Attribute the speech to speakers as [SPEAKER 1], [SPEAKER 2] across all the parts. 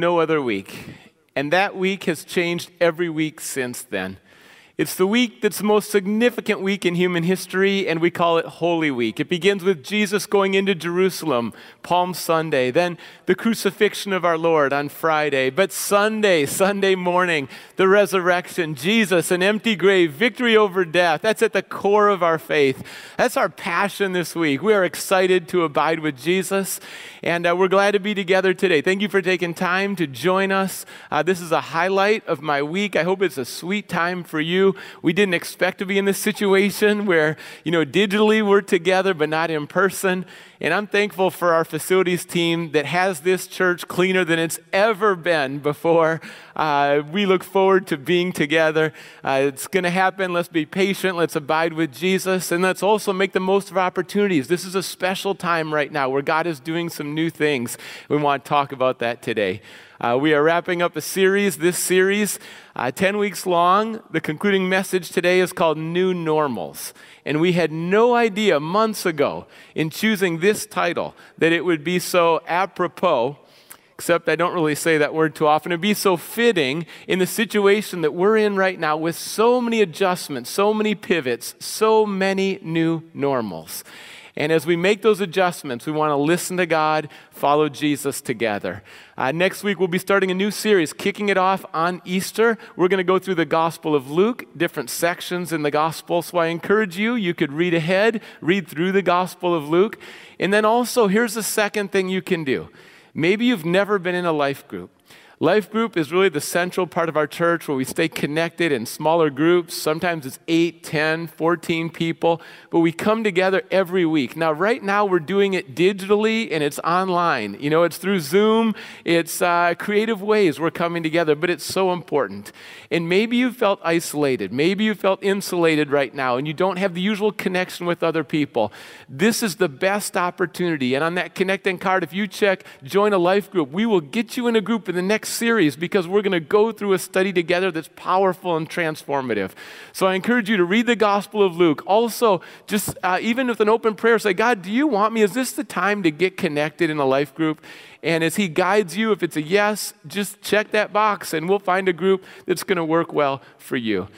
[SPEAKER 1] no other week. And that week has changed every week since then. It's the week that's the most significant week in human history, and we call it Holy Week. It begins with Jesus going into Jerusalem, Palm Sunday, then the crucifixion of our Lord on Friday. But Sunday, Sunday morning, the resurrection, Jesus, an empty grave, victory over death. That's at the core of our faith. That's our passion this week. We are excited to abide with Jesus, and uh, we're glad to be together today. Thank you for taking time to join us. Uh, this is a highlight of my week. I hope it's a sweet time for you. We didn't expect to be in this situation where, you know, digitally we're together but not in person. And I'm thankful for our facilities team that has this church cleaner than it's ever been before. Uh, we look forward to being together. Uh, it's going to happen. Let's be patient. Let's abide with Jesus. And let's also make the most of opportunities. This is a special time right now where God is doing some new things. We want to talk about that today. Uh, we are wrapping up a series, this series, uh, 10 weeks long. The concluding message today is called New Normals. And we had no idea months ago in choosing this title that it would be so apropos except I don't really say that word too often. It'd be so fitting in the situation that we're in right now with so many adjustments, so many pivots, so many new normals. And as we make those adjustments, we want to listen to God, follow Jesus together. Uh, next week, we'll be starting a new series, kicking it off on Easter. We're going to go through the Gospel of Luke, different sections in the Gospel. So I encourage you, you could read ahead, read through the Gospel of Luke. And then also, here's the second thing you can do. Maybe you've never been in a life group. Life group is really the central part of our church where we stay connected in smaller groups. Sometimes it's 8, 10, 14 people, but we come together every week. Now, right now, we're doing it digitally and it's online. You know, it's through Zoom, it's uh, creative ways we're coming together, but it's so important. And maybe you felt isolated, maybe you felt insulated right now, and you don't have the usual connection with other people. This is the best opportunity. And on that connecting card, if you check join a life group, we will get you in a group in the next series because we're going to go through a study together that's powerful and transformative. So I encourage you to read the Gospel of Luke. Also, just uh, even with an open prayer, say, God, do you want me? Is this the time to get connected in a life group? And as He guides you, if it's a yes, just check that box and we'll find a group that's going to work well for you.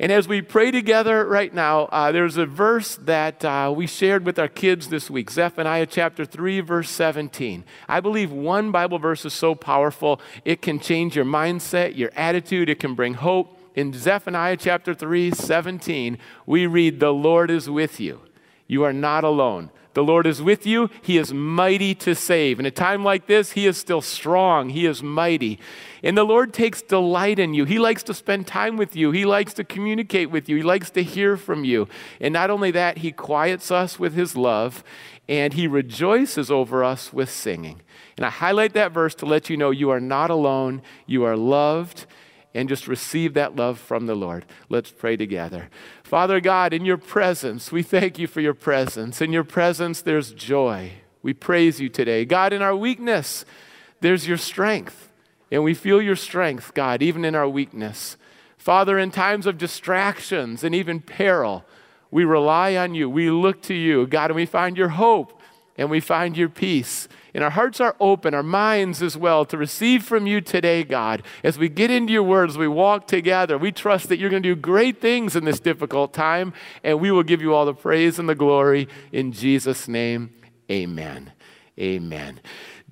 [SPEAKER 1] And as we pray together right now, uh, there's a verse that uh, we shared with our kids this week Zephaniah chapter 3, verse 17. I believe one Bible verse is so powerful, it can change your mindset, your attitude, it can bring hope. In Zephaniah chapter 3, 17, we read, The Lord is with you. You are not alone. The Lord is with you. He is mighty to save. In a time like this, He is still strong. He is mighty. And the Lord takes delight in you. He likes to spend time with you. He likes to communicate with you. He likes to hear from you. And not only that, He quiets us with His love and He rejoices over us with singing. And I highlight that verse to let you know you are not alone. You are loved and just receive that love from the Lord. Let's pray together. Father God, in your presence, we thank you for your presence. In your presence, there's joy. We praise you today. God, in our weakness, there's your strength. And we feel your strength, God, even in our weakness. Father, in times of distractions and even peril, we rely on you. We look to you, God, and we find your hope and we find your peace. And our hearts are open, our minds as well, to receive from you today, God. As we get into your words, we walk together. We trust that you're going to do great things in this difficult time, and we will give you all the praise and the glory. In Jesus' name, amen. Amen.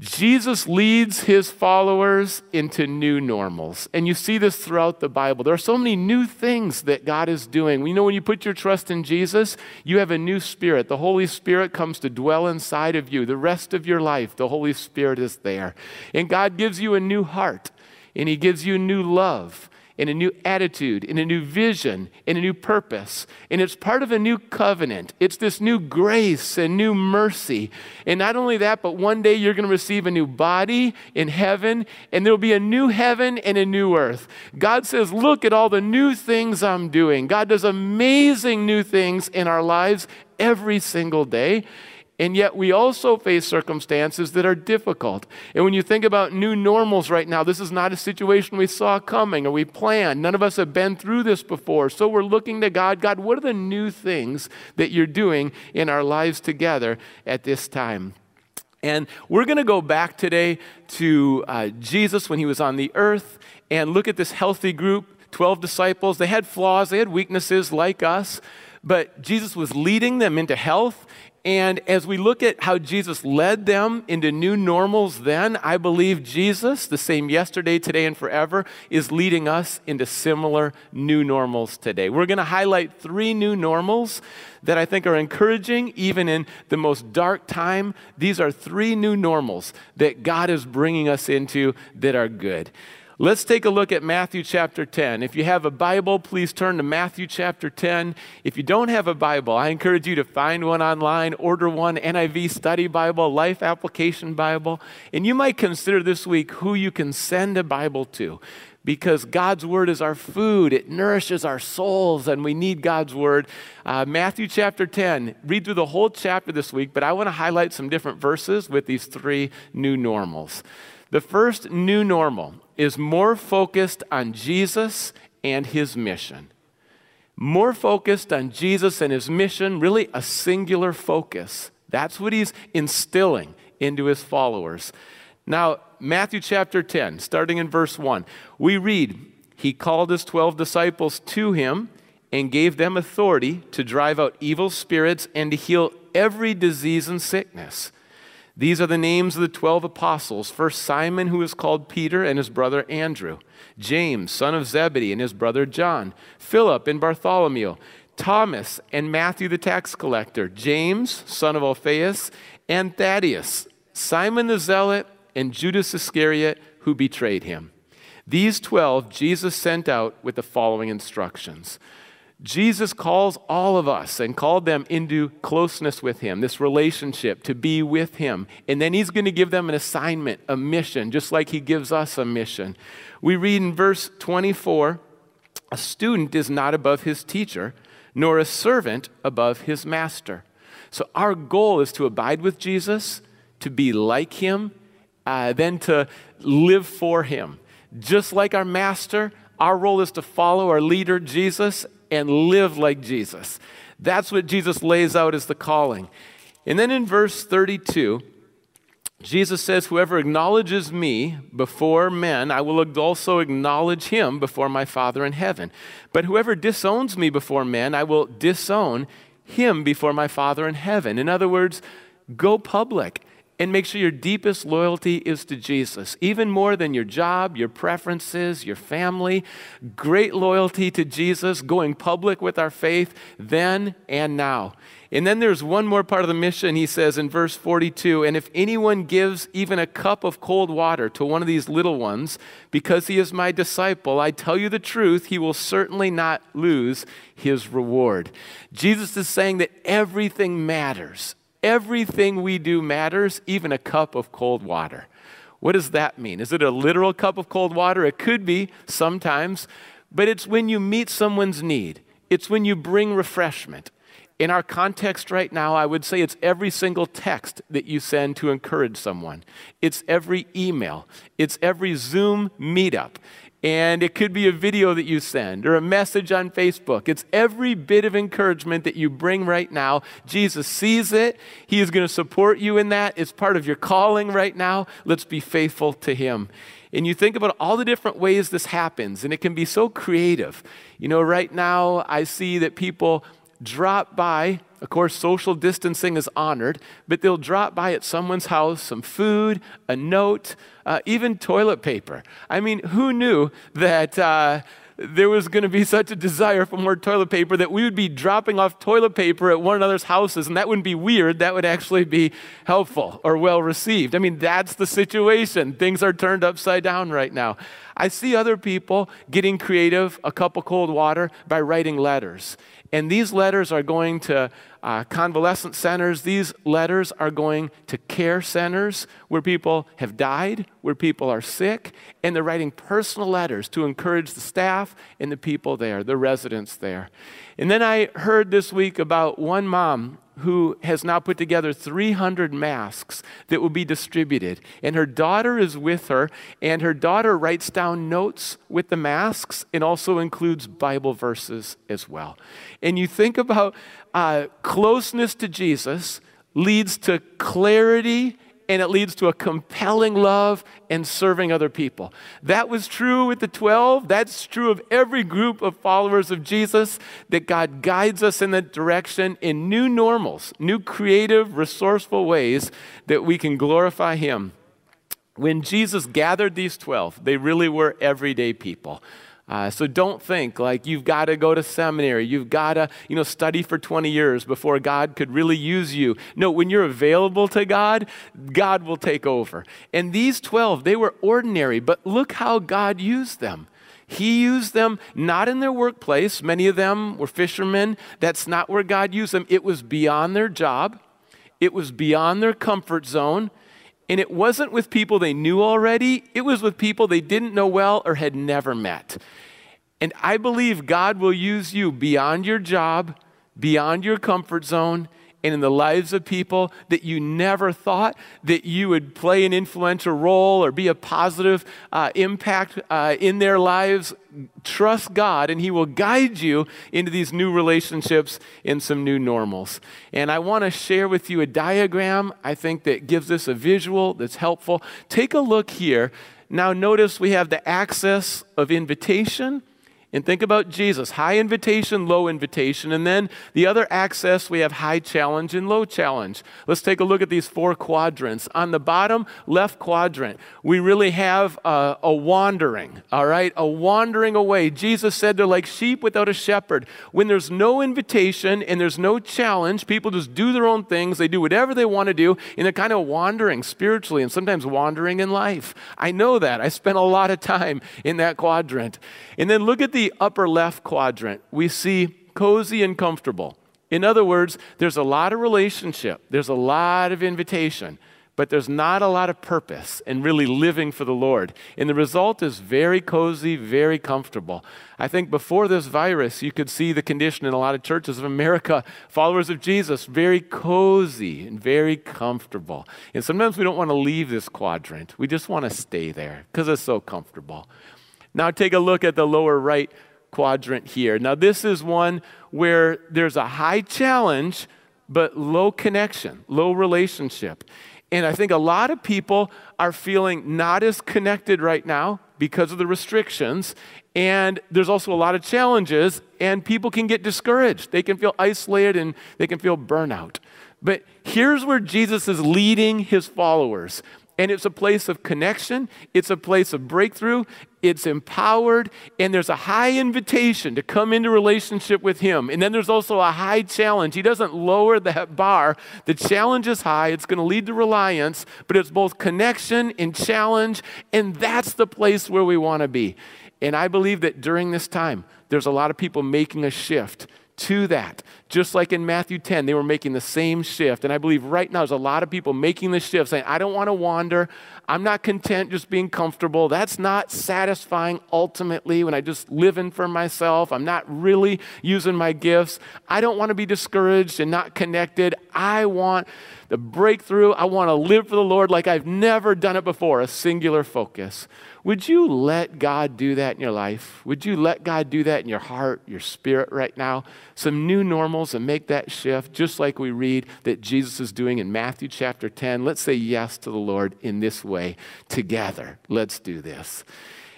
[SPEAKER 1] Jesus leads his followers into new normals. And you see this throughout the Bible. There are so many new things that God is doing. You know, when you put your trust in Jesus, you have a new spirit. The Holy Spirit comes to dwell inside of you. The rest of your life, the Holy Spirit is there. And God gives you a new heart, and he gives you new love in a new attitude, in a new vision, in a new purpose. And it's part of a new covenant. It's this new grace and new mercy. And not only that, but one day you're going to receive a new body in heaven, and there'll be a new heaven and a new earth. God says, Look at all the new things I'm doing. God does amazing new things in our lives every single day. And yet, we also face circumstances that are difficult. And when you think about new normals right now, this is not a situation we saw coming or we planned. None of us have been through this before. So we're looking to God God, what are the new things that you're doing in our lives together at this time? And we're going to go back today to uh, Jesus when he was on the earth and look at this healthy group 12 disciples. They had flaws, they had weaknesses like us, but Jesus was leading them into health. And as we look at how Jesus led them into new normals, then I believe Jesus, the same yesterday, today, and forever, is leading us into similar new normals today. We're going to highlight three new normals that I think are encouraging, even in the most dark time. These are three new normals that God is bringing us into that are good. Let's take a look at Matthew chapter 10. If you have a Bible, please turn to Matthew chapter 10. If you don't have a Bible, I encourage you to find one online, order one NIV study Bible, life application Bible, and you might consider this week who you can send a Bible to because God's word is our food. It nourishes our souls, and we need God's word. Uh, Matthew chapter 10, read through the whole chapter this week, but I want to highlight some different verses with these three new normals. The first new normal is more focused on Jesus and his mission. More focused on Jesus and his mission, really a singular focus. That's what he's instilling into his followers. Now, Matthew chapter 10, starting in verse 1, we read, He called his 12 disciples to him and gave them authority to drive out evil spirits and to heal every disease and sickness. These are the names of the 12 apostles. First, Simon, who is called Peter, and his brother Andrew. James, son of Zebedee, and his brother John. Philip and Bartholomew. Thomas and Matthew the tax collector. James, son of Alphaeus, and Thaddeus. Simon the zealot, and Judas Iscariot, who betrayed him. These 12 Jesus sent out with the following instructions. Jesus calls all of us and called them into closeness with Him, this relationship, to be with Him. And then He's going to give them an assignment, a mission, just like He gives us a mission. We read in verse 24 a student is not above his teacher, nor a servant above his master. So our goal is to abide with Jesus, to be like Him, uh, then to live for Him. Just like our master, our role is to follow our leader, Jesus, and live like Jesus. That's what Jesus lays out as the calling. And then in verse 32, Jesus says, Whoever acknowledges me before men, I will also acknowledge him before my Father in heaven. But whoever disowns me before men, I will disown him before my Father in heaven. In other words, go public and make sure your deepest loyalty is to Jesus, even more than your job, your preferences, your family. Great loyalty to Jesus, going public with our faith then and now. And then there's one more part of the mission, he says in verse 42 And if anyone gives even a cup of cold water to one of these little ones, because he is my disciple, I tell you the truth, he will certainly not lose his reward. Jesus is saying that everything matters. Everything we do matters, even a cup of cold water. What does that mean? Is it a literal cup of cold water? It could be sometimes, but it's when you meet someone's need, it's when you bring refreshment. In our context right now, I would say it's every single text that you send to encourage someone. It's every email. It's every Zoom meetup. And it could be a video that you send or a message on Facebook. It's every bit of encouragement that you bring right now. Jesus sees it. He is going to support you in that. It's part of your calling right now. Let's be faithful to Him. And you think about all the different ways this happens, and it can be so creative. You know, right now I see that people drop by. Of course, social distancing is honored, but they'll drop by at someone's house, some food, a note, uh, even toilet paper. I mean, who knew that? Uh, there was going to be such a desire for more toilet paper that we would be dropping off toilet paper at one another's houses, and that wouldn't be weird. That would actually be helpful or well received. I mean, that's the situation. Things are turned upside down right now. I see other people getting creative, a cup of cold water, by writing letters. And these letters are going to uh, convalescent centers. These letters are going to care centers where people have died, where people are sick, and they're writing personal letters to encourage the staff and the people there, the residents there. And then I heard this week about one mom who has now put together 300 masks that will be distributed. And her daughter is with her, and her daughter writes down notes with the masks and also includes Bible verses as well. And you think about uh, closeness to Jesus leads to clarity and it leads to a compelling love and serving other people. That was true with the 12. That's true of every group of followers of Jesus, that God guides us in that direction in new normals, new creative, resourceful ways that we can glorify Him. When Jesus gathered these 12, they really were everyday people. Uh, so don't think like you've got to go to seminary, you've got to, you know, study for 20 years before God could really use you. No, when you're available to God, God will take over. And these 12, they were ordinary, but look how God used them. He used them not in their workplace. Many of them were fishermen. That's not where God used them. It was beyond their job. It was beyond their comfort zone. And it wasn't with people they knew already, it was with people they didn't know well or had never met. And I believe God will use you beyond your job, beyond your comfort zone, and in the lives of people that you never thought that you would play an influential role or be a positive uh, impact uh, in their lives. Trust God, and He will guide you into these new relationships in some new normals. And I want to share with you a diagram I think that gives us a visual that's helpful. Take a look here. Now, notice we have the axis of invitation and think about Jesus high invitation, low invitation. And then the other axis, we have high challenge and low challenge. Let's take a look at these four quadrants. On the bottom left quadrant, we really have a, a wandering, all right? A wandering away. Jesus said they're like sheep without a shepherd. When there's no invitation and there's no challenge, people just do their own things. They do whatever they want to do, and they're kind of wandering spiritually and sometimes wandering in life. I know that. I spent a lot of time in that quadrant. And then look at the the upper left quadrant, we see cozy and comfortable. In other words, there's a lot of relationship, there's a lot of invitation, but there's not a lot of purpose in really living for the Lord. And the result is very cozy, very comfortable. I think before this virus, you could see the condition in a lot of churches of America, followers of Jesus, very cozy and very comfortable. And sometimes we don't want to leave this quadrant, we just want to stay there because it's so comfortable. Now take a look at the lower right quadrant here. Now, this is one where there's a high challenge, but low connection, low relationship. And I think a lot of people are feeling not as connected right now because of the restrictions. And there's also a lot of challenges, and people can get discouraged. They can feel isolated and they can feel burnout. But here's where Jesus is leading his followers. And it's a place of connection, it's a place of breakthrough, it's empowered, and there's a high invitation to come into relationship with Him. And then there's also a high challenge. He doesn't lower that bar. The challenge is high, it's going to lead to reliance, but it's both connection and challenge, and that's the place where we want to be. And I believe that during this time, there's a lot of people making a shift to that. Just like in Matthew 10, they were making the same shift. And I believe right now there's a lot of people making the shift saying, I don't want to wander. I'm not content just being comfortable. That's not satisfying ultimately when I just live in for myself. I'm not really using my gifts. I don't want to be discouraged and not connected. I want the breakthrough. I want to live for the Lord like I've never done it before, a singular focus. Would you let God do that in your life? Would you let God do that in your heart, your spirit right now? Some new normals and make that shift, just like we read that Jesus is doing in Matthew chapter 10. Let's say yes to the Lord in this way together. Let's do this.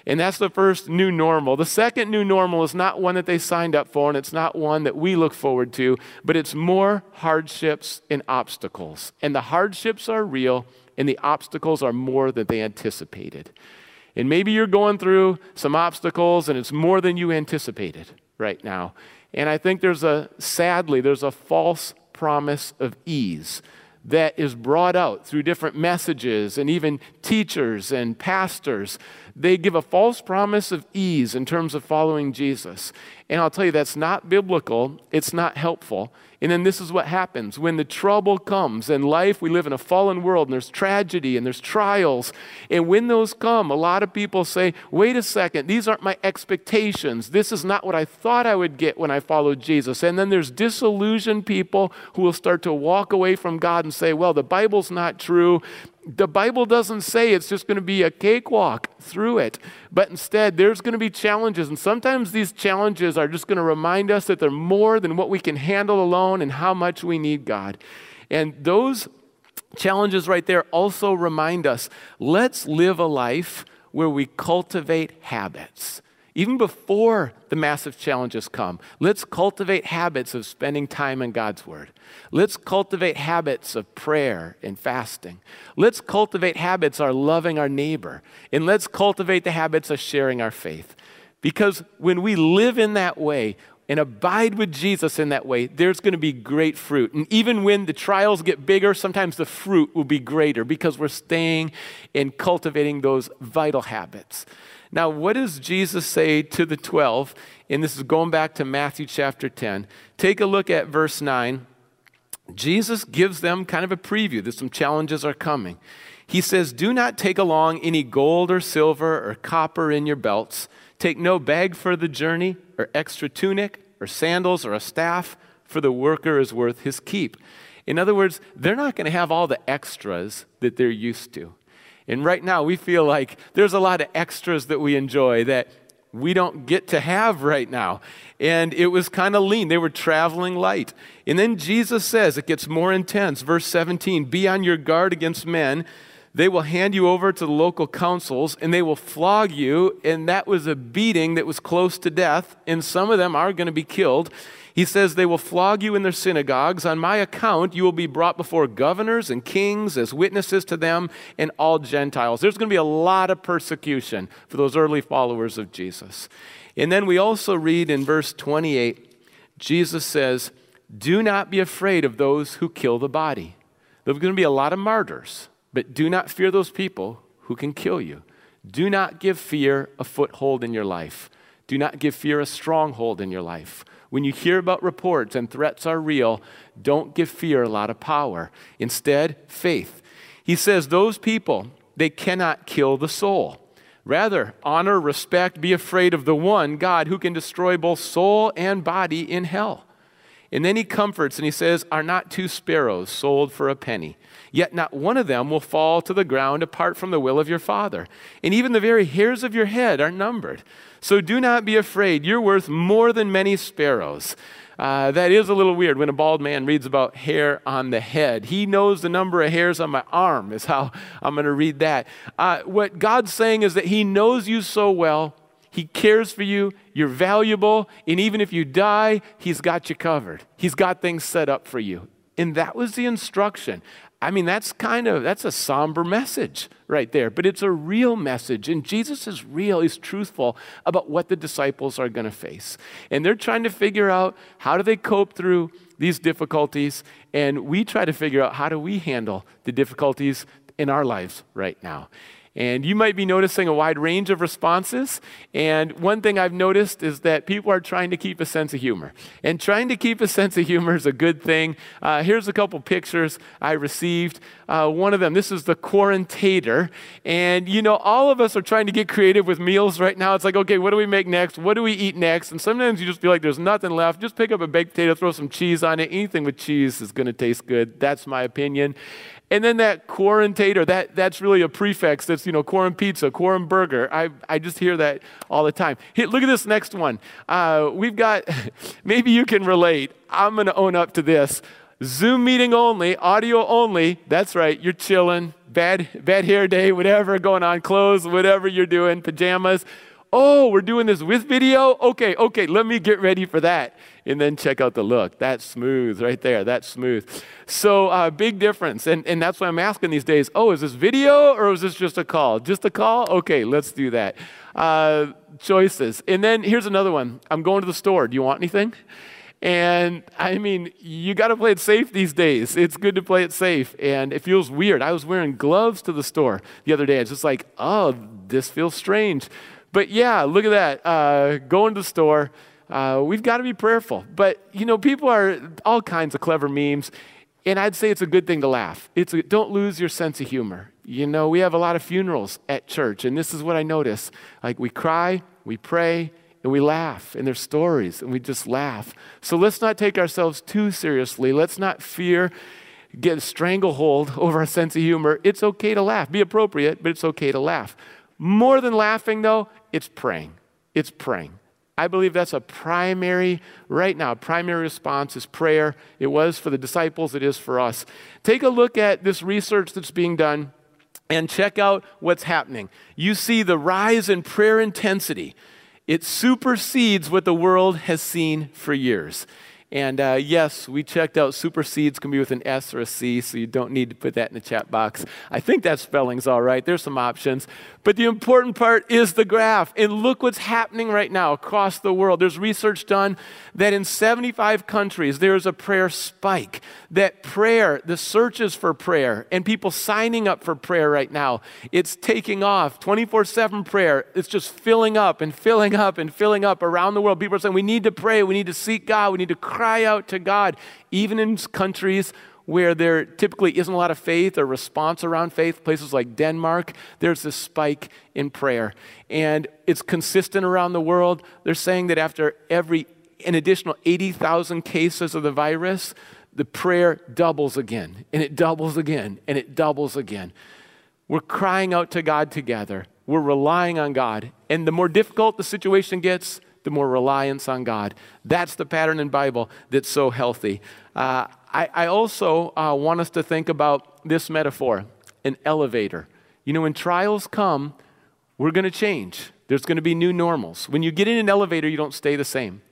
[SPEAKER 1] And that's the first new normal. The second new normal is not one that they signed up for, and it's not one that we look forward to, but it's more hardships and obstacles. And the hardships are real, and the obstacles are more than they anticipated. And maybe you're going through some obstacles and it's more than you anticipated right now. And I think there's a, sadly, there's a false promise of ease that is brought out through different messages and even teachers and pastors. They give a false promise of ease in terms of following Jesus. And I'll tell you, that's not biblical, it's not helpful. And then this is what happens when the trouble comes in life, we live in a fallen world and there's tragedy and there's trials. And when those come, a lot of people say, wait a second, these aren't my expectations. This is not what I thought I would get when I followed Jesus. And then there's disillusioned people who will start to walk away from God and say, well, the Bible's not true the Bible doesn't say it's just going to be a cakewalk through it, but instead there's going to be challenges. And sometimes these challenges are just going to remind us that they're more than what we can handle alone and how much we need God. And those challenges right there also remind us let's live a life where we cultivate habits. Even before the massive challenges come, let's cultivate habits of spending time in God's Word. Let's cultivate habits of prayer and fasting. Let's cultivate habits of loving our neighbor. And let's cultivate the habits of sharing our faith. Because when we live in that way, and abide with Jesus in that way, there's going to be great fruit. And even when the trials get bigger, sometimes the fruit will be greater because we're staying and cultivating those vital habits. Now, what does Jesus say to the 12? And this is going back to Matthew chapter 10. Take a look at verse 9. Jesus gives them kind of a preview that some challenges are coming. He says, Do not take along any gold or silver or copper in your belts Take no bag for the journey, or extra tunic, or sandals, or a staff, for the worker is worth his keep. In other words, they're not going to have all the extras that they're used to. And right now, we feel like there's a lot of extras that we enjoy that we don't get to have right now. And it was kind of lean. They were traveling light. And then Jesus says, it gets more intense. Verse 17 Be on your guard against men they will hand you over to the local councils and they will flog you. And that was a beating that was close to death. And some of them are going to be killed. He says, They will flog you in their synagogues. On my account, you will be brought before governors and kings as witnesses to them and all Gentiles. There's going to be a lot of persecution for those early followers of Jesus. And then we also read in verse 28, Jesus says, Do not be afraid of those who kill the body. There's going to be a lot of martyrs. But do not fear those people who can kill you. Do not give fear a foothold in your life. Do not give fear a stronghold in your life. When you hear about reports and threats are real, don't give fear a lot of power. Instead, faith. He says, Those people, they cannot kill the soul. Rather, honor, respect, be afraid of the one, God, who can destroy both soul and body in hell. And then he comforts and he says, Are not two sparrows sold for a penny? Yet not one of them will fall to the ground apart from the will of your Father. And even the very hairs of your head are numbered. So do not be afraid. You're worth more than many sparrows. Uh, that is a little weird when a bald man reads about hair on the head. He knows the number of hairs on my arm, is how I'm going to read that. Uh, what God's saying is that He knows you so well. He cares for you. You're valuable. And even if you die, He's got you covered. He's got things set up for you. And that was the instruction. I mean, that's kind of that's a somber message right there, but it's a real message. And Jesus is real, he's truthful about what the disciples are going to face. And they're trying to figure out how do they cope through these difficulties, and we try to figure out how do we handle the difficulties in our lives right now. And you might be noticing a wide range of responses. And one thing I've noticed is that people are trying to keep a sense of humor. And trying to keep a sense of humor is a good thing. Uh, here's a couple pictures I received. Uh, one of them, this is the quarantator. And you know, all of us are trying to get creative with meals right now. It's like, okay, what do we make next? What do we eat next? And sometimes you just feel like there's nothing left. Just pick up a baked potato, throw some cheese on it. Anything with cheese is going to taste good. That's my opinion. And then that quarantator, that, that's really a prefix. That's, you know, quarant pizza, quarant burger. I, I just hear that all the time. Hey, look at this next one. Uh, we've got, maybe you can relate. I'm going to own up to this. Zoom meeting only, audio only. That's right, you're chilling. Bad, bad hair day, whatever going on, clothes, whatever you're doing, pajamas. Oh, we're doing this with video? Okay, okay, let me get ready for that. And then check out the look. That's smooth right there. That's smooth. So, uh, big difference. And, and that's why I'm asking these days oh, is this video or is this just a call? Just a call? Okay, let's do that. Uh, choices. And then here's another one I'm going to the store. Do you want anything? And I mean, you got to play it safe these days. It's good to play it safe. And it feels weird. I was wearing gloves to the store the other day. It's just like, oh, this feels strange. But yeah, look at that. Uh, going to the store. Uh, we've got to be prayerful. But, you know, people are all kinds of clever memes. And I'd say it's a good thing to laugh. It's a, don't lose your sense of humor. You know, we have a lot of funerals at church, and this is what I notice. Like, we cry, we pray, and we laugh, and there's stories, and we just laugh. So let's not take ourselves too seriously. Let's not fear, get a stranglehold over our sense of humor. It's okay to laugh. Be appropriate, but it's okay to laugh. More than laughing, though, it's praying. It's praying. I believe that's a primary, right now, primary response is prayer. It was for the disciples, it is for us. Take a look at this research that's being done and check out what's happening. You see the rise in prayer intensity. It supersedes what the world has seen for years. And uh, yes, we checked out supersedes can be with an S or a C, so you don't need to put that in the chat box. I think that spelling's all right. There's some options. But the important part is the graph. And look what's happening right now across the world. There's research done that in 75 countries there is a prayer spike. That prayer, the searches for prayer, and people signing up for prayer right now, it's taking off. 24 7 prayer, it's just filling up and filling up and filling up around the world. People are saying, we need to pray, we need to seek God, we need to cry out to God, even in countries where there typically isn't a lot of faith or response around faith, places like Denmark, there's this spike in prayer. And it's consistent around the world. They're saying that after every an additional 80,000 cases of the virus, the prayer doubles again, and it doubles again, and it doubles again. We're crying out to God together. We're relying on God. And the more difficult the situation gets, the more reliance on God. That's the pattern in Bible that's so healthy. Uh, I, I also uh, want us to think about this metaphor an elevator. You know, when trials come, we're going to change. There's going to be new normals. When you get in an elevator, you don't stay the same.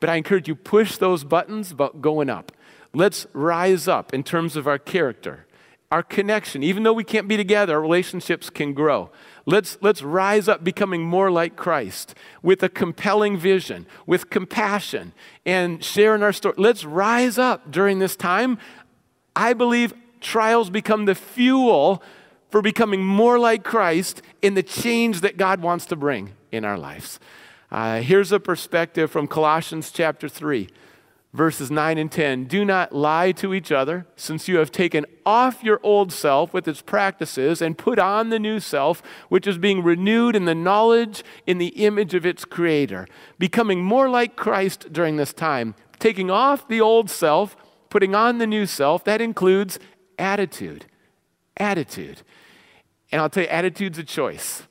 [SPEAKER 1] But I encourage you, push those buttons about going up. Let's rise up in terms of our character, our connection. Even though we can't be together, our relationships can grow. Let's, let's rise up becoming more like Christ with a compelling vision, with compassion, and sharing our story. Let's rise up during this time. I believe trials become the fuel for becoming more like Christ in the change that God wants to bring in our lives. Uh, here's a perspective from Colossians chapter 3 verses 9 and 10 Do not lie to each other, since you have taken off your old self with its practices and put on the new self, which is being renewed in the knowledge in the image of its creator, becoming more like Christ during this time, taking off the old self, putting on the new self. That includes attitude. Attitude. And I'll tell you, attitude's a choice.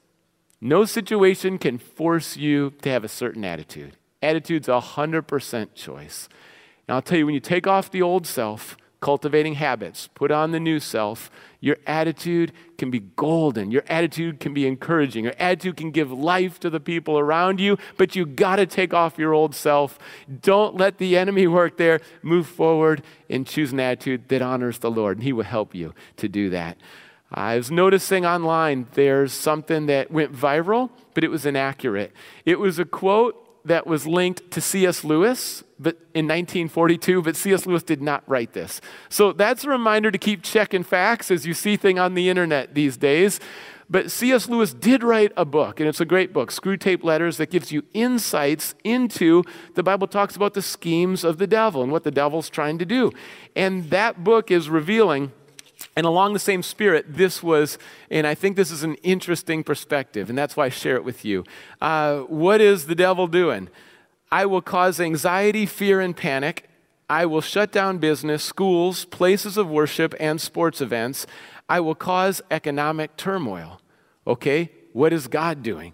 [SPEAKER 1] No situation can force you to have a certain attitude. Attitude's a 100% choice. And I'll tell you, when you take off the old self, cultivating habits, put on the new self, your attitude can be golden. Your attitude can be encouraging. Your attitude can give life to the people around you, but you got to take off your old self. Don't let the enemy work there. Move forward and choose an attitude that honors the Lord, and He will help you to do that. I was noticing online there's something that went viral, but it was inaccurate. It was a quote that was linked to C.S. Lewis but in 1942, but C.S. Lewis did not write this. So that's a reminder to keep checking facts as you see things on the internet these days. But C.S. Lewis did write a book, and it's a great book, Screwtape Letters, that gives you insights into the Bible talks about the schemes of the devil and what the devil's trying to do. And that book is revealing and along the same spirit, this was, and I think this is an interesting perspective, and that's why I share it with you. Uh, what is the devil doing? I will cause anxiety, fear, and panic. I will shut down business, schools, places of worship, and sports events. I will cause economic turmoil. Okay, what is God doing?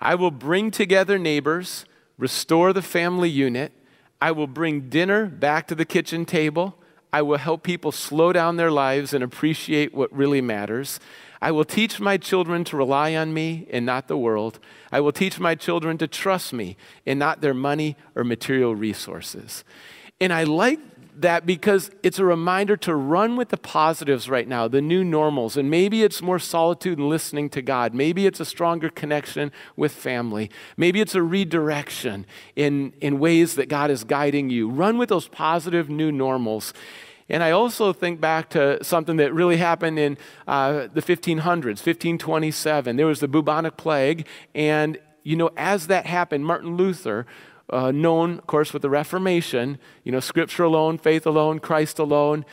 [SPEAKER 1] I will bring together neighbors, restore the family unit. I will bring dinner back to the kitchen table. I will help people slow down their lives and appreciate what really matters. I will teach my children to rely on me and not the world. I will teach my children to trust me and not their money or material resources. And I like that because it's a reminder to run with the positives right now, the new normals. And maybe it's more solitude and listening to God. Maybe it's a stronger connection with family. Maybe it's a redirection in, in ways that God is guiding you. Run with those positive new normals. And I also think back to something that really happened in uh, the 1500s, 1527. There was the bubonic plague. And, you know, as that happened, Martin Luther uh, known, of course, with the Reformation, you know, Scripture alone, faith alone, Christ alone.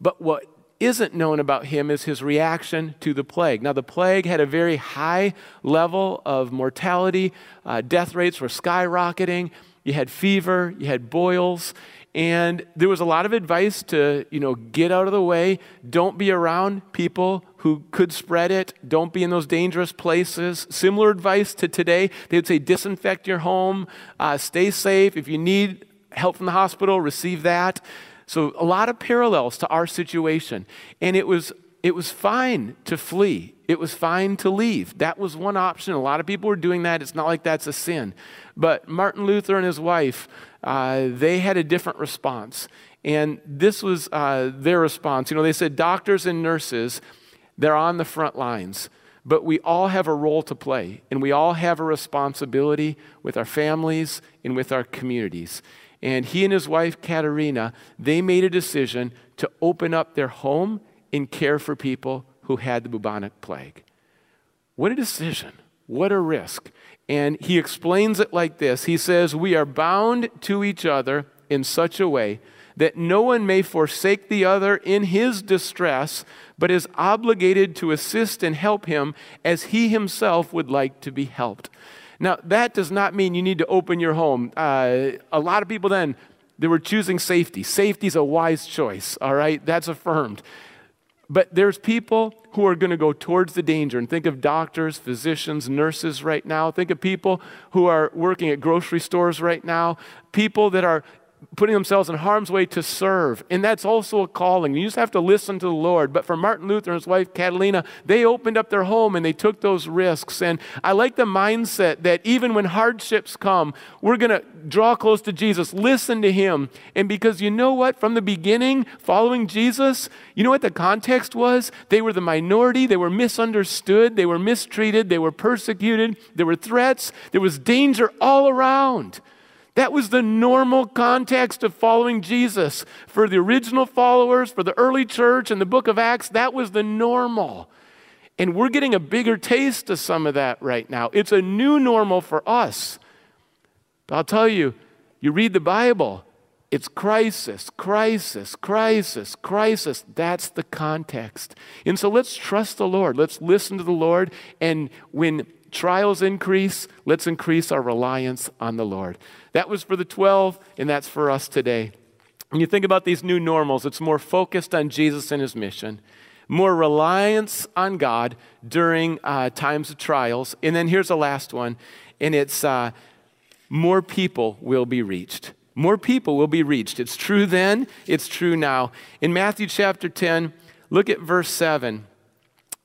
[SPEAKER 1] But what isn't known about him is his reaction to the plague. Now, the plague had a very high level of mortality, uh, death rates were skyrocketing. You had fever, you had boils, and there was a lot of advice to, you know, get out of the way, don't be around people who could spread it. Don't be in those dangerous places. Similar advice to today. They would say disinfect your home, uh, stay safe. If you need help from the hospital, receive that. So, a lot of parallels to our situation. And it was, it was fine to flee, it was fine to leave. That was one option. A lot of people were doing that. It's not like that's a sin. But Martin Luther and his wife, uh, they had a different response. And this was uh, their response. You know, they said doctors and nurses, they're on the front lines, but we all have a role to play, and we all have a responsibility with our families and with our communities. And he and his wife, Katerina, they made a decision to open up their home and care for people who had the bubonic plague. What a decision. What a risk. And he explains it like this He says, We are bound to each other in such a way that no one may forsake the other in his distress, but is obligated to assist and help him as he himself would like to be helped. Now, that does not mean you need to open your home. Uh, a lot of people then, they were choosing safety. Safety is a wise choice, all right? That's affirmed. But there's people who are going to go towards the danger. And think of doctors, physicians, nurses right now. Think of people who are working at grocery stores right now, people that are putting themselves in harm's way to serve. And that's also a calling. You just have to listen to the Lord. But for Martin Luther and his wife Catalina, they opened up their home and they took those risks. And I like the mindset that even when hardships come, we're going to draw close to Jesus, listen to him. And because you know what? From the beginning, following Jesus, you know what the context was? They were the minority, they were misunderstood, they were mistreated, they were persecuted, there were threats, there was danger all around. That was the normal context of following Jesus. For the original followers, for the early church and the book of Acts, that was the normal. And we're getting a bigger taste of some of that right now. It's a new normal for us. But I'll tell you, you read the Bible, it's crisis, crisis, crisis, crisis. That's the context. And so let's trust the Lord. Let's listen to the Lord. And when trials increase, let's increase our reliance on the Lord. That was for the 12, and that's for us today. When you think about these new normals, it's more focused on Jesus and his mission, more reliance on God during uh, times of trials. And then here's the last one, and it's uh, more people will be reached. More people will be reached. It's true then, it's true now. In Matthew chapter 10, look at verse 7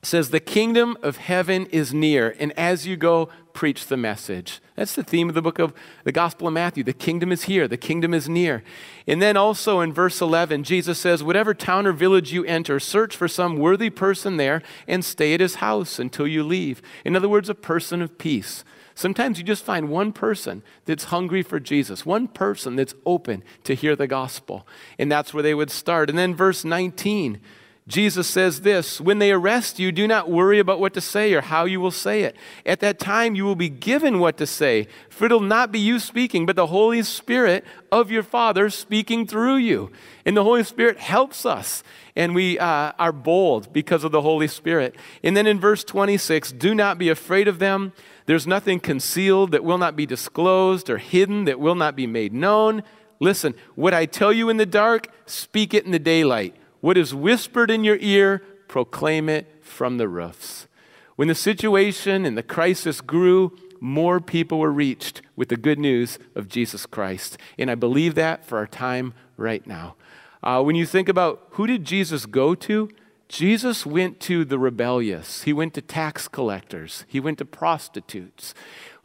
[SPEAKER 1] says, The kingdom of heaven is near, and as you go, preach the message. That's the theme of the book of the Gospel of Matthew. The kingdom is here, the kingdom is near. And then also in verse 11, Jesus says, Whatever town or village you enter, search for some worthy person there and stay at his house until you leave. In other words, a person of peace. Sometimes you just find one person that's hungry for Jesus, one person that's open to hear the gospel. And that's where they would start. And then verse 19, Jesus says this When they arrest you, do not worry about what to say or how you will say it. At that time, you will be given what to say, for it'll not be you speaking, but the Holy Spirit of your Father speaking through you. And the Holy Spirit helps us, and we uh, are bold because of the Holy Spirit. And then in verse 26, do not be afraid of them. There's nothing concealed that will not be disclosed or hidden that will not be made known. Listen, what I tell you in the dark, speak it in the daylight. What is whispered in your ear, proclaim it from the roofs. When the situation and the crisis grew, more people were reached with the good news of Jesus Christ. And I believe that for our time right now. Uh, when you think about who did Jesus go to, Jesus went to the rebellious. He went to tax collectors. He went to prostitutes.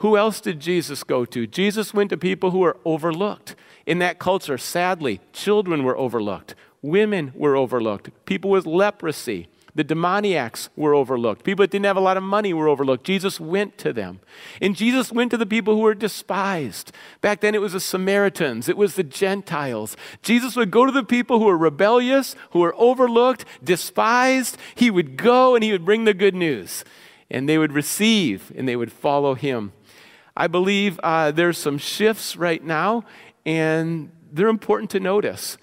[SPEAKER 1] Who else did Jesus go to? Jesus went to people who were overlooked. In that culture, sadly, children were overlooked. Women were overlooked. People with leprosy, the demoniacs were overlooked. People that didn't have a lot of money were overlooked. Jesus went to them. And Jesus went to the people who were despised. Back then it was the Samaritans, it was the Gentiles. Jesus would go to the people who were rebellious, who were overlooked, despised. He would go and he would bring the good news. And they would receive and they would follow him. I believe uh, there's some shifts right now, and they're important to notice.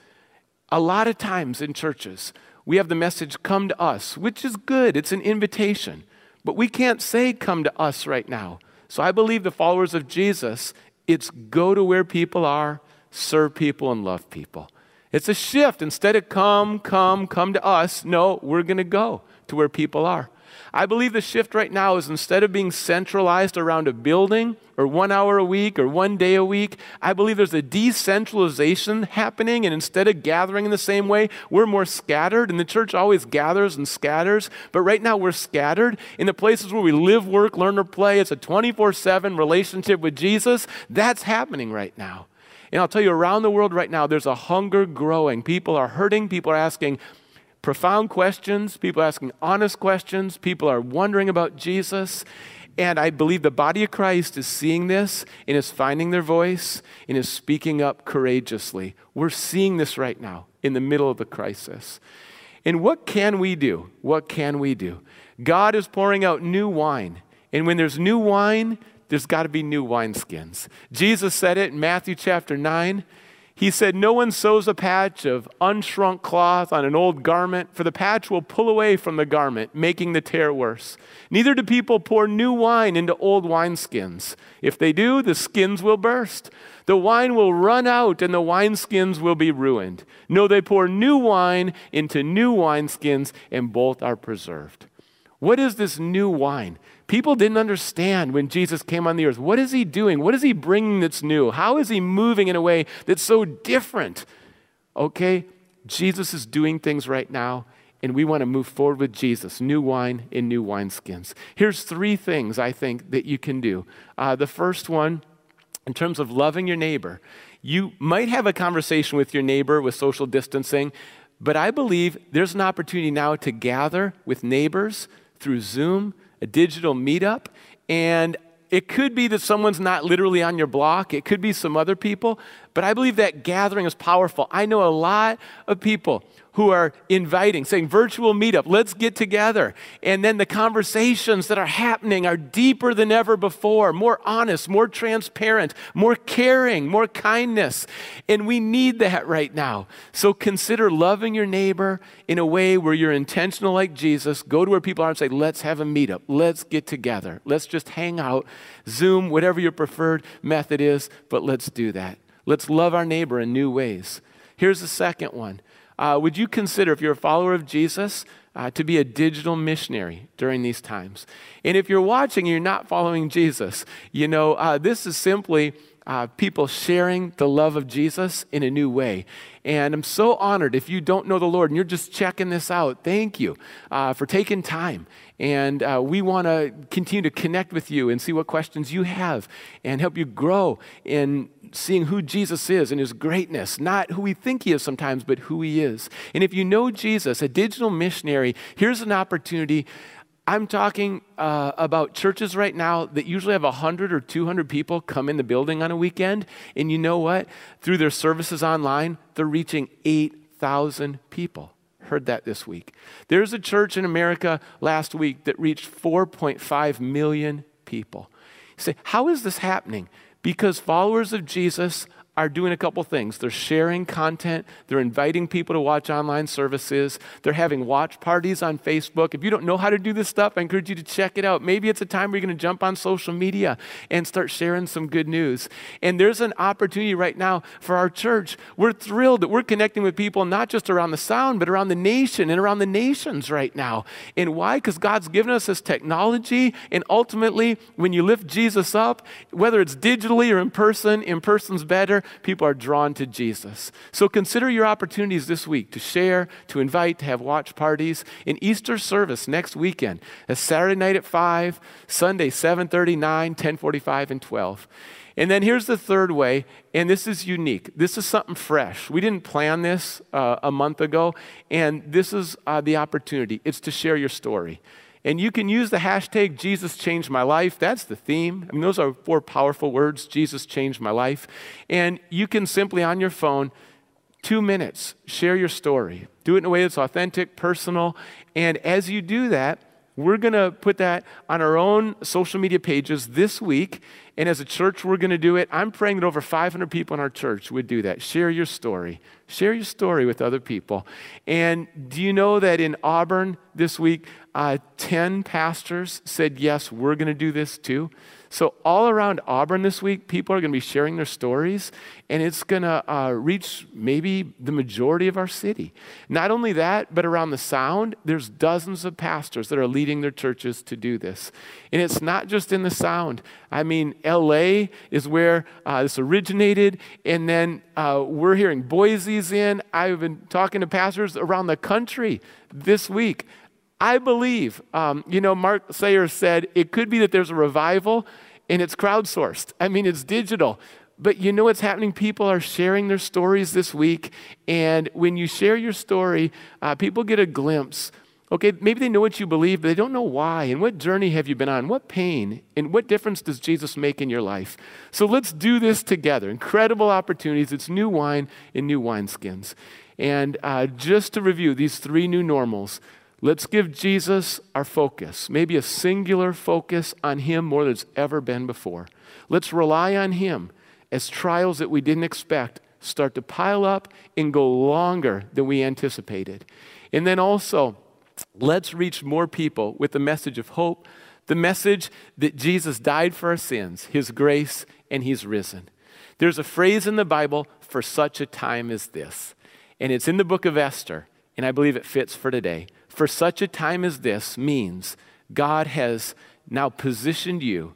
[SPEAKER 1] A lot of times in churches, we have the message, come to us, which is good. It's an invitation. But we can't say, come to us right now. So I believe the followers of Jesus, it's go to where people are, serve people, and love people. It's a shift. Instead of come, come, come to us, no, we're going to go to where people are. I believe the shift right now is instead of being centralized around a building or one hour a week or one day a week, I believe there's a decentralization happening. And instead of gathering in the same way, we're more scattered. And the church always gathers and scatters. But right now we're scattered in the places where we live, work, learn, or play. It's a 24 7 relationship with Jesus. That's happening right now. And I'll tell you, around the world right now, there's a hunger growing. People are hurting. People are asking profound questions. People asking honest questions. People are wondering about Jesus. And I believe the body of Christ is seeing this and is finding their voice and is speaking up courageously. We're seeing this right now in the middle of the crisis. And what can we do? What can we do? God is pouring out new wine. And when there's new wine, there's got to be new wineskins. Jesus said it in Matthew chapter 9. He said, No one sews a patch of unshrunk cloth on an old garment, for the patch will pull away from the garment, making the tear worse. Neither do people pour new wine into old wineskins. If they do, the skins will burst. The wine will run out, and the wineskins will be ruined. No, they pour new wine into new wineskins, and both are preserved. What is this new wine? People didn't understand when Jesus came on the earth. What is he doing? What is he bringing that's new? How is he moving in a way that's so different? Okay, Jesus is doing things right now, and we want to move forward with Jesus new wine in new wineskins. Here's three things I think that you can do. Uh, the first one, in terms of loving your neighbor, you might have a conversation with your neighbor with social distancing, but I believe there's an opportunity now to gather with neighbors through Zoom a digital meetup. And it could be that someone's not literally on your block, it could be some other people, but I believe that gathering is powerful. I know a lot of people who are inviting, saying, virtual meetup, let's get together. And then the conversations that are happening are deeper than ever before, more honest, more transparent, more caring, more kindness. And we need that right now. So consider loving your neighbor in a way where you're intentional like Jesus. Go to where people are and say, let's have a meetup, let's get together, let's just hang out, Zoom, whatever your preferred method is, but let's do that. Let's love our neighbor in new ways. Here's the second one uh, would you consider, if you're a follower of Jesus, uh, to be a digital missionary during these times? And if you're watching and you're not following Jesus, you know, uh, this is simply uh, people sharing the love of Jesus in a new way. And I'm so honored if you don't know the Lord and you're just checking this out. Thank you uh, for taking time. And uh, we want to continue to connect with you and see what questions you have and help you grow in seeing who Jesus is and his greatness, not who we think he is sometimes, but who he is. And if you know Jesus, a digital missionary, here's an opportunity. I'm talking uh, about churches right now that usually have 100 or 200 people come in the building on a weekend. And you know what? Through their services online, they're reaching 8,000 people. Heard that this week. There's a church in America last week that reached 4.5 million people. You say, how is this happening? Because followers of Jesus are doing a couple things. They're sharing content, they're inviting people to watch online services, they're having watch parties on Facebook. If you don't know how to do this stuff, I encourage you to check it out. Maybe it's a time where you're going to jump on social media and start sharing some good news. And there's an opportunity right now for our church. We're thrilled that we're connecting with people not just around the sound, but around the nation and around the nations right now. And why? Because God's given us this technology, and ultimately, when you lift Jesus up, whether it's digitally or in person, in person's better people are drawn to Jesus. So consider your opportunities this week to share, to invite, to have watch parties. In Easter service next weekend, a Saturday night at 5, Sunday 7:30, 9, 10:45 and 12. And then here's the third way, and this is unique. This is something fresh. We didn't plan this uh, a month ago, and this is uh, the opportunity. It's to share your story. And you can use the hashtag Jesus changed my life. That's the theme. I mean, those are four powerful words Jesus changed my life. And you can simply on your phone, two minutes, share your story. Do it in a way that's authentic, personal. And as you do that, we're going to put that on our own social media pages this week. And as a church, we're going to do it. I'm praying that over 500 people in our church would do that. Share your story. Share your story with other people. And do you know that in Auburn this week, uh, 10 pastors said, Yes, we're going to do this too? So, all around Auburn this week, people are going to be sharing their stories, and it's going to uh, reach maybe the majority of our city. Not only that, but around the Sound, there's dozens of pastors that are leading their churches to do this. And it's not just in the Sound. I mean, LA is where uh, this originated, and then uh, we're hearing Boise's in. I've been talking to pastors around the country this week I believe, um, you know, Mark Sayers said it could be that there's a revival and it's crowdsourced. I mean, it's digital. But you know what's happening? People are sharing their stories this week. And when you share your story, uh, people get a glimpse. Okay, maybe they know what you believe, but they don't know why. And what journey have you been on? What pain? And what difference does Jesus make in your life? So let's do this together. Incredible opportunities. It's new wine in new wineskins. And uh, just to review these three new normals Let's give Jesus our focus, maybe a singular focus on Him more than it's ever been before. Let's rely on Him as trials that we didn't expect start to pile up and go longer than we anticipated. And then also, let's reach more people with the message of hope, the message that Jesus died for our sins, His grace, and He's risen. There's a phrase in the Bible for such a time as this, and it's in the book of Esther, and I believe it fits for today for such a time as this means God has now positioned you.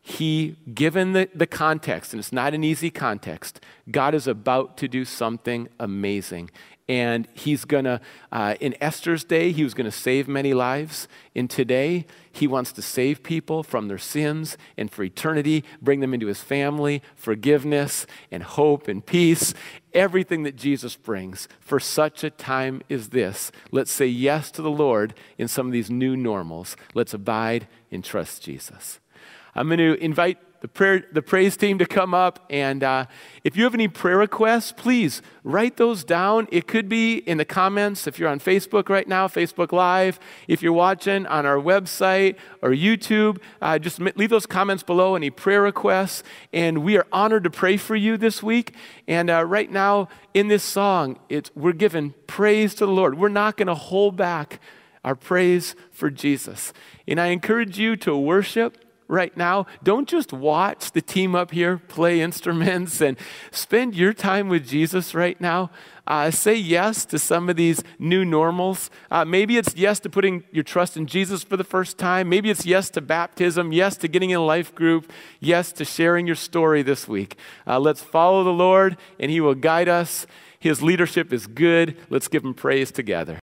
[SPEAKER 1] He, given the, the context, and it's not an easy context, God is about to do something amazing. And he's gonna, uh, in Esther's day, he was gonna save many lives. In today, he wants to save people from their sins and for eternity, bring them into his family, forgiveness and hope and peace, everything that Jesus brings. For such a time as this, let's say yes to the Lord in some of these new normals. Let's abide and trust Jesus. I'm going to invite the, prayer, the praise team to come up. And uh, if you have any prayer requests, please write those down. It could be in the comments if you're on Facebook right now, Facebook Live. If you're watching on our website or YouTube, uh, just leave those comments below, any prayer requests. And we are honored to pray for you this week. And uh, right now in this song, it's, we're giving praise to the Lord. We're not going to hold back our praise for Jesus. And I encourage you to worship right now, don't just watch the team up here play instruments and spend your time with Jesus right now. Uh, say yes to some of these new normals. Uh, maybe it's yes to putting your trust in Jesus for the first time. Maybe it's yes to baptism, yes to getting in a life group, yes to sharing your story this week. Uh, let's follow the Lord, and He will guide us. His leadership is good. Let's give Him praise together.